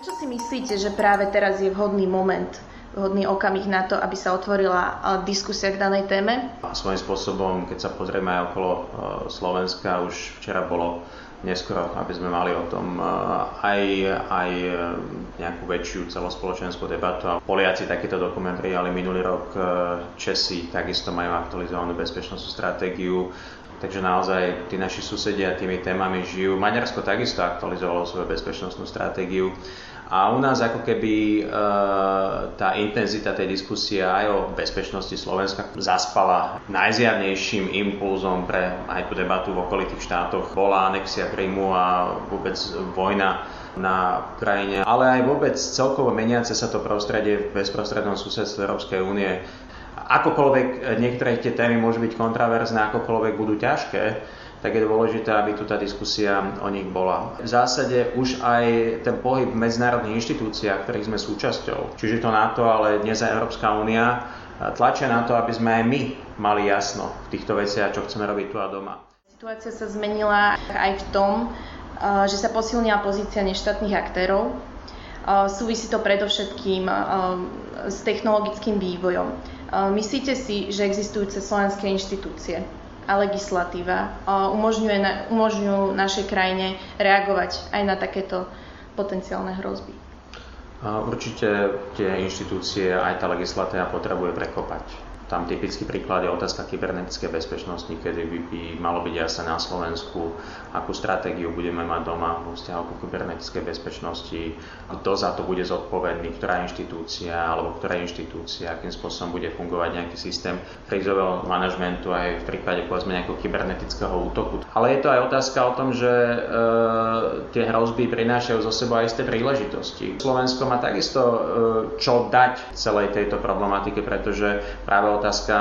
Prečo si myslíte, že práve teraz je vhodný moment, vhodný okamih na to, aby sa otvorila diskusia k danej téme? Svojím spôsobom, keď sa pozrieme aj okolo Slovenska, už včera bolo neskoro, aby sme mali o tom aj, aj nejakú väčšiu celospoločenskú debatu. A Poliaci takýto dokument prijali minulý rok, Česi takisto majú aktualizovanú bezpečnnostnú stratégiu. Takže naozaj tí naši susedia tými témami žijú. Maďarsko takisto aktualizovalo svoju bezpečnostnú stratégiu. A u nás ako keby e, tá intenzita tej diskusie aj o bezpečnosti Slovenska zaspala. Najzjavnejším impulzom pre aj tú debatu v okolitých štátoch bola anexia Krymu a vôbec vojna na Ukrajine, ale aj vôbec celkovo meniace sa to prostredie v bezprostrednom susedstve Európskej únie akokoľvek e, niektoré tie témy môžu byť kontraverzné, akokoľvek budú ťažké, tak je dôležité, aby tu tá diskusia o nich bola. V zásade už aj ten pohyb v medzinárodných inštitúciách, ktorých sme súčasťou, čiže to NATO, ale dnes aj Európska únia, e, tlačia na to, aby sme aj my mali jasno v týchto veciach, čo chceme robiť tu a doma. Situácia sa zmenila aj v tom, e, že sa posilnila pozícia neštátnych aktérov. Súvisí to predovšetkým s technologickým vývojom. Myslíte si, že existujúce slovenské inštitúcie a legislatíva umožňuje, umožňujú našej krajine reagovať aj na takéto potenciálne hrozby? Určite tie inštitúcie aj tá legislatíva potrebuje prekopať tam typický príklad je otázka kybernetickej bezpečnosti, kedy by, by malo byť jasné na Slovensku, akú stratégiu budeme mať doma vo vzťahu ku kybernetickej bezpečnosti, kto za to bude zodpovedný, ktorá inštitúcia alebo ktorá inštitúcia, akým spôsobom bude fungovať nejaký systém krízového manažmentu aj v prípade povedzme nejakého kybernetického útoku. Ale je to aj otázka o tom, že e, tie hrozby prinášajú zo sebou aj isté príležitosti. Slovensko má takisto e, čo dať celej tejto problematike, pretože práve otázka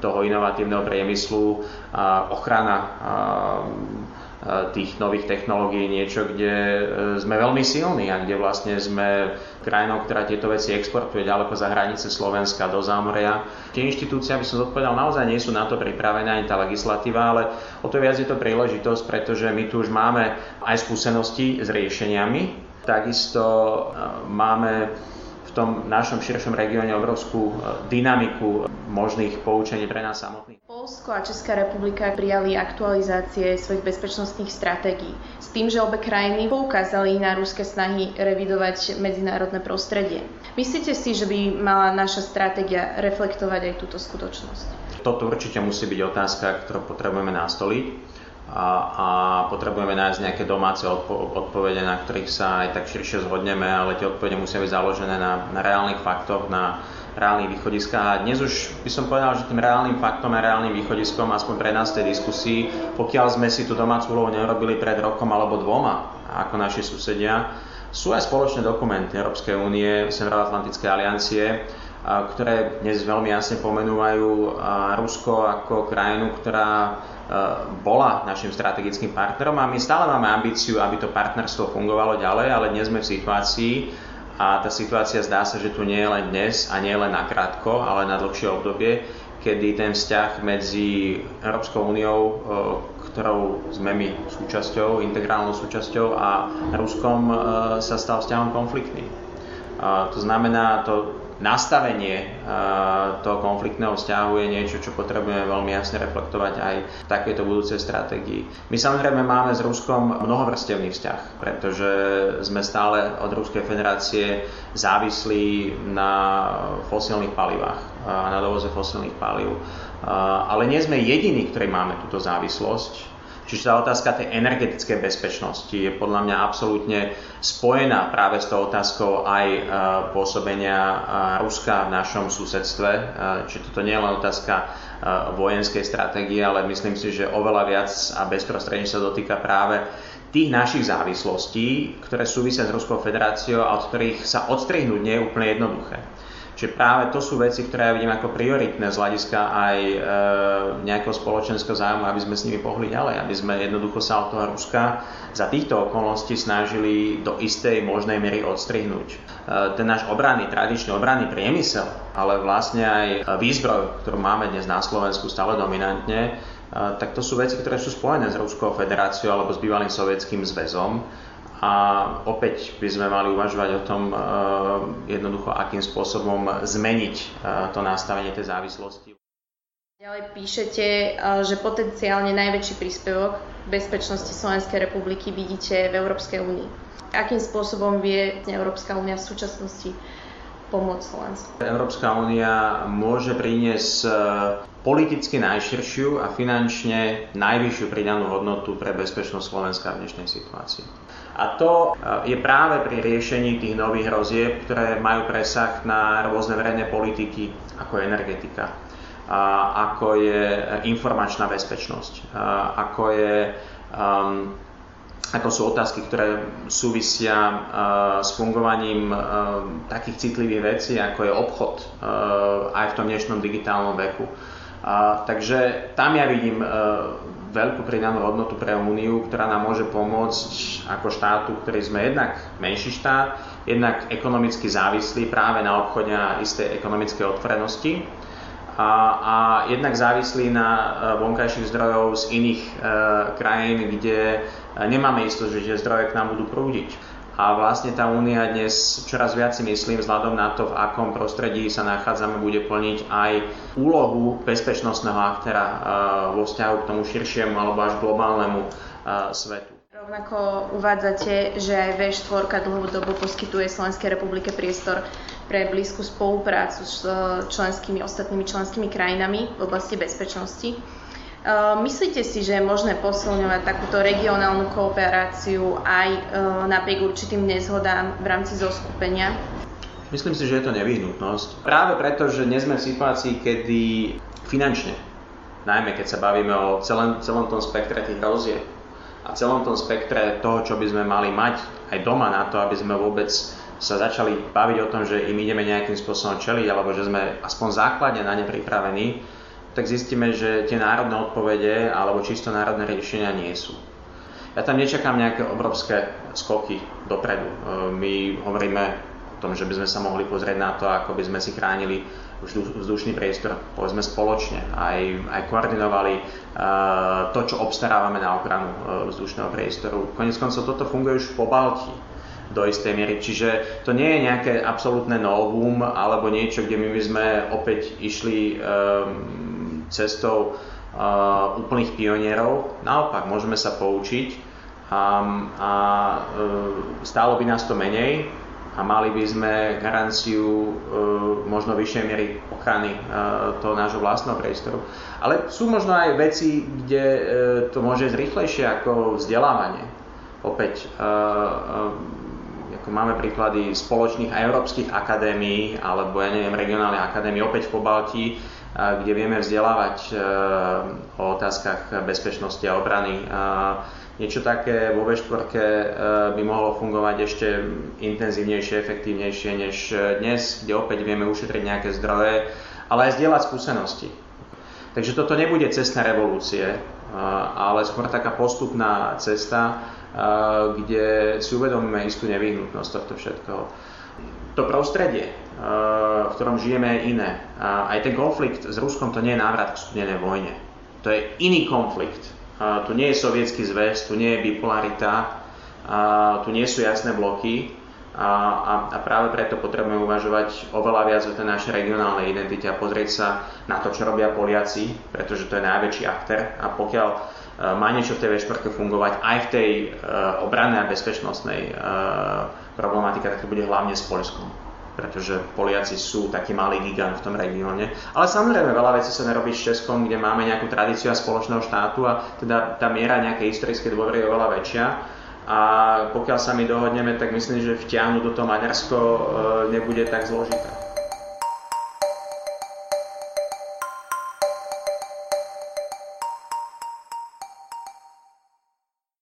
toho inovatívneho priemyslu, ochrana tých nových technológií niečo, kde e, sme veľmi silní a kde vlastne sme krajinou, ktorá tieto veci exportuje ďaleko za hranice Slovenska do zámoria. Tie inštitúcie, aby som zodpovedal, naozaj nie sú na to pripravené ani tá legislatíva, ale o to viac je to príležitosť, pretože my tu už máme aj skúsenosti s riešeniami, Takisto e, máme v tom našom širšom regióne obrovskú e, dynamiku možných poučení pre nás samotných. Polsko a Česká republika prijali aktualizácie svojich bezpečnostných stratégií s tým, že obe krajiny poukázali na ruské snahy revidovať medzinárodné prostredie. Myslíte si, že by mala naša stratégia reflektovať aj túto skutočnosť? Toto určite musí byť otázka, ktorú potrebujeme nastoliť a, a potrebujeme nájsť nejaké domáce odpo- odpovede, na ktorých sa aj tak širšie zhodneme, ale tie odpovede musia byť založené na, na reálnych faktoch, na reálnych východiskách. A dnes už by som povedal, že tým reálnym faktom a reálnym východiskom, aspoň pre nás v tej diskusii, pokiaľ sme si tú domácu úlohu neurobili pred rokom alebo dvoma, ako naši susedia, sú aj spoločné dokumenty Európskej únie, Severoatlantickej aliancie, ktoré dnes veľmi jasne pomenúvajú Rusko ako krajinu, ktorá bola našim strategickým partnerom a my stále máme ambíciu, aby to partnerstvo fungovalo ďalej, ale dnes sme v situácii a tá situácia zdá sa, že tu nie je len dnes a nie je len na krátko, ale na dlhšie obdobie, kedy ten vzťah medzi Európskou úniou, ktorou sme my súčasťou, integrálnou súčasťou a Ruskom sa stal vzťahom konfliktným. To znamená, to nastavenie toho konfliktného vzťahu je niečo, čo potrebujeme veľmi jasne reflektovať aj v takejto budúcej stratégii. My samozrejme máme s Ruskom mnohovrstevný vzťah, pretože sme stále od Ruskej federácie závislí na fosílnych palivách, na dovoze fosílnych palív. Ale nie sme jediní, ktorí máme túto závislosť Čiže tá otázka tej energetickej bezpečnosti je podľa mňa absolútne spojená práve s tou otázkou aj e, pôsobenia e, Ruska v našom susedstve. E, čiže toto nie je len otázka vojenskej stratégie, ale myslím si, že oveľa viac a bezprostredne sa dotýka práve tých našich závislostí, ktoré súvisia s Ruskou federáciou a od ktorých sa odstrihnúť nie je úplne jednoduché. Čiže práve to sú veci, ktoré ja vidím ako prioritné z hľadiska aj e, nejakého spoločenského zájmu, aby sme s nimi pohli ďalej, aby sme jednoducho sa od toho Ruska za týchto okolností snažili do istej možnej miery odstrihnúť. E, ten náš obranný, tradičný obranný priemysel, ale vlastne aj výzbroj, ktorú máme dnes na Slovensku stále dominantne, e, tak to sú veci, ktoré sú spojené s Ruskou federáciou alebo s bývalým sovietským zväzom a opäť by sme mali uvažovať o tom jednoducho, akým spôsobom zmeniť to nastavenie tej závislosti. Ďalej píšete, že potenciálne najväčší príspevok bezpečnosti Slovenskej republiky vidíte v Európskej únii. Akým spôsobom vie Európska únia v súčasnosti pomôcť Slovensku? Európska únia môže priniesť e, politicky najširšiu a finančne najvyššiu pridanú hodnotu pre bezpečnosť Slovenska v dnešnej situácii. A to e, je práve pri riešení tých nových hrozieb, ktoré majú presah na rôzne verejné politiky, ako je energetika, ako je informačná bezpečnosť, ako, je, um, ako sú otázky, ktoré súvisia uh, s fungovaním uh, takých citlivých vecí, ako je obchod aj v tom dnešnom digitálnom veku. Takže tam ja vidím veľkú pridanú hodnotu pre Úniu, ktorá nám môže pomôcť ako štátu, ktorý sme jednak menší štát, jednak ekonomicky závislí práve na obchode a istej ekonomickej otvorenosti a, a jednak závislí na e, vonkajších zdrojov z iných e, krajín, kde e, nemáme istosť, že zdroje k nám budú prúdiť. A vlastne tá únia dnes čoraz viac si myslím, vzhľadom na to, v akom prostredí sa nachádzame, bude plniť aj úlohu bezpečnostného aktéra e, vo vzťahu k tomu širšiemu alebo až globálnemu e, svetu. Rovnako uvádzate, že aj V4 dlhodobo poskytuje Slovenskej republike priestor pre blízku spoluprácu s e, členskými, ostatnými členskými krajinami v oblasti bezpečnosti. E, myslíte si, že je možné posilňovať takúto regionálnu kooperáciu aj e, napriek určitým nezhodám v rámci zoskupenia? Myslím si, že je to nevyhnutnosť. Práve preto, že dnes sme v situácii, kedy finančne, najmä keď sa bavíme o celom, celom tom spektre tých rozieb a celom tom spektre toho, čo by sme mali mať aj doma na to, aby sme vôbec sa začali baviť o tom, že im ideme nejakým spôsobom čeliť, alebo že sme aspoň základne na ne pripravení, tak zistíme, že tie národné odpovede alebo čisto národné riešenia nie sú. Ja tam nečakám nejaké obrovské skoky dopredu. E, my hovoríme o tom, že by sme sa mohli pozrieť na to, ako by sme si chránili vzdušný priestor, povedzme spoločne, aj, aj koordinovali uh, to, čo obstarávame na ochranu uh, vzdušného priestoru. Konec koncov toto funguje už po Baltii do istej miery. Čiže to nie je nejaké absolútne novum alebo niečo, kde my by sme opäť išli um, cestou uh, úplných pionierov. Naopak, môžeme sa poučiť a, a uh, stálo by nás to menej a mali by sme garanciu uh, možno vyššej miery ochrany uh, toho nášho vlastného priestoru. Ale sú možno aj veci, kde uh, to môže ísť rýchlejšie ako vzdelávanie. Opäť, ako máme príklady spoločných a európskych akadémií, alebo ja neviem, regionálnej akadémie opäť v Pobalti, kde vieme vzdelávať e, o otázkach bezpečnosti a obrany. Niečo také vo V4 e, by mohlo fungovať ešte intenzívnejšie, efektívnejšie než dnes, kde opäť vieme ušetriť nejaké zdroje, ale aj zdieľať skúsenosti. Takže toto nebude cestná revolúcie, e, ale skôr taká postupná cesta, kde si uvedomíme istú nevyhnutnosť tohto všetkého. To prostredie, v ktorom žijeme, je iné. Aj ten konflikt s Ruskom to nie je návrat k studenej vojne. To je iný konflikt. Tu nie je sovietský zväz, tu nie je bipolarita, tu nie sú jasné bloky, a, a, a práve preto potrebujeme uvažovať oveľa viac o tej našej regionálnej identite a pozrieť sa na to, čo robia Poliaci, pretože to je najväčší aktér a pokiaľ E, má niečo v tej V4 fungovať aj v tej e, obrannej a bezpečnostnej e, problematike, tak to bude hlavne s Polskom pretože Poliaci sú taký malý gigant v tom regióne. Ale samozrejme veľa vecí sa nerobí s Českom, kde máme nejakú tradíciu a spoločného štátu a teda tá miera nejakej historickej dôvery je oveľa väčšia. A pokiaľ sa my dohodneme, tak myslím, že vtiahnuť do toho Maďarsko nebude tak zložité.